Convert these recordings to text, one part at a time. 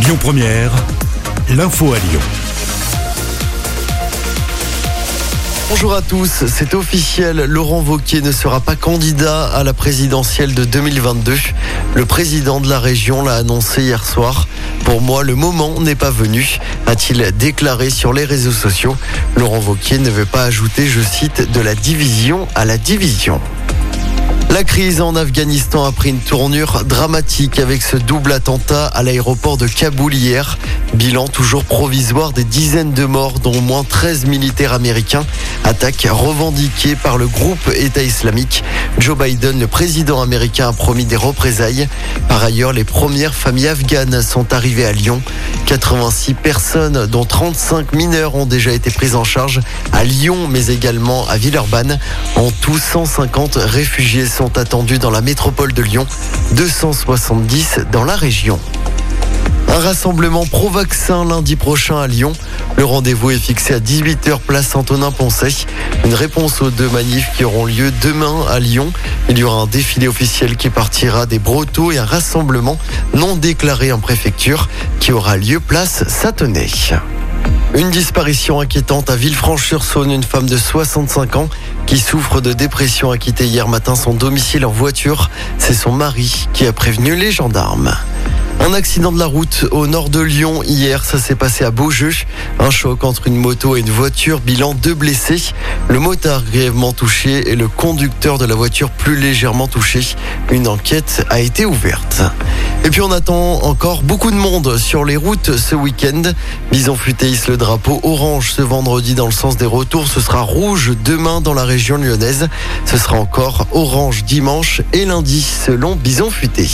Lyon Première, l'info à Lyon. Bonjour à tous, c'est officiel, Laurent Vauquier ne sera pas candidat à la présidentielle de 2022. Le président de la région l'a annoncé hier soir. Pour moi, le moment n'est pas venu, a-t-il déclaré sur les réseaux sociaux. Laurent Vauquier ne veut pas ajouter, je cite, de la division à la division. La crise en Afghanistan a pris une tournure dramatique avec ce double attentat à l'aéroport de Kaboul hier. Bilan toujours provisoire des dizaines de morts, dont au moins 13 militaires américains. Attaque revendiquée par le groupe État islamique. Joe Biden, le président américain, a promis des représailles. Par ailleurs, les premières familles afghanes sont arrivées à Lyon. 86 personnes, dont 35 mineurs, ont déjà été prises en charge à Lyon, mais également à Villeurbanne. En tout, 150 réfugiés sont attendus dans la métropole de Lyon, 270 dans la région. Un rassemblement pro-vaccin lundi prochain à Lyon. Le rendez-vous est fixé à 18h place Antonin Poncet. Une réponse aux deux manifs qui auront lieu demain à Lyon. Il y aura un défilé officiel qui partira des Brotteaux et un rassemblement non déclaré en préfecture qui aura lieu place Satenay. Une disparition inquiétante à Villefranche-sur-Saône. Une femme de 65 ans qui souffre de dépression a quitté hier matin son domicile en voiture. C'est son mari qui a prévenu les gendarmes. Un accident de la route au nord de Lyon hier, ça s'est passé à Beaujeu. Un choc entre une moto et une voiture, bilan deux blessés. Le motard grièvement touché et le conducteur de la voiture plus légèrement touché. Une enquête a été ouverte. Et puis on attend encore beaucoup de monde sur les routes ce week-end. Bison Futé le drapeau orange ce vendredi dans le sens des retours. Ce sera rouge demain dans la région lyonnaise. Ce sera encore orange dimanche et lundi selon Bison Futé.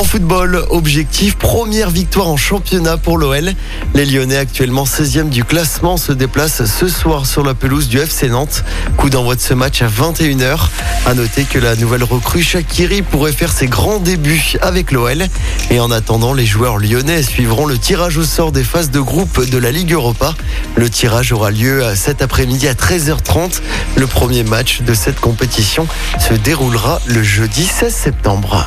En football, objectif, première victoire en championnat pour l'OL. Les Lyonnais, actuellement 16e du classement, se déplacent ce soir sur la pelouse du FC Nantes. Coup d'envoi de ce match à 21h. À noter que la nouvelle recrue Shakiri pourrait faire ses grands débuts avec l'OL. Et en attendant, les joueurs lyonnais suivront le tirage au sort des phases de groupe de la Ligue Europa. Le tirage aura lieu cet après-midi à 13h30. Le premier match de cette compétition se déroulera le jeudi 16 septembre.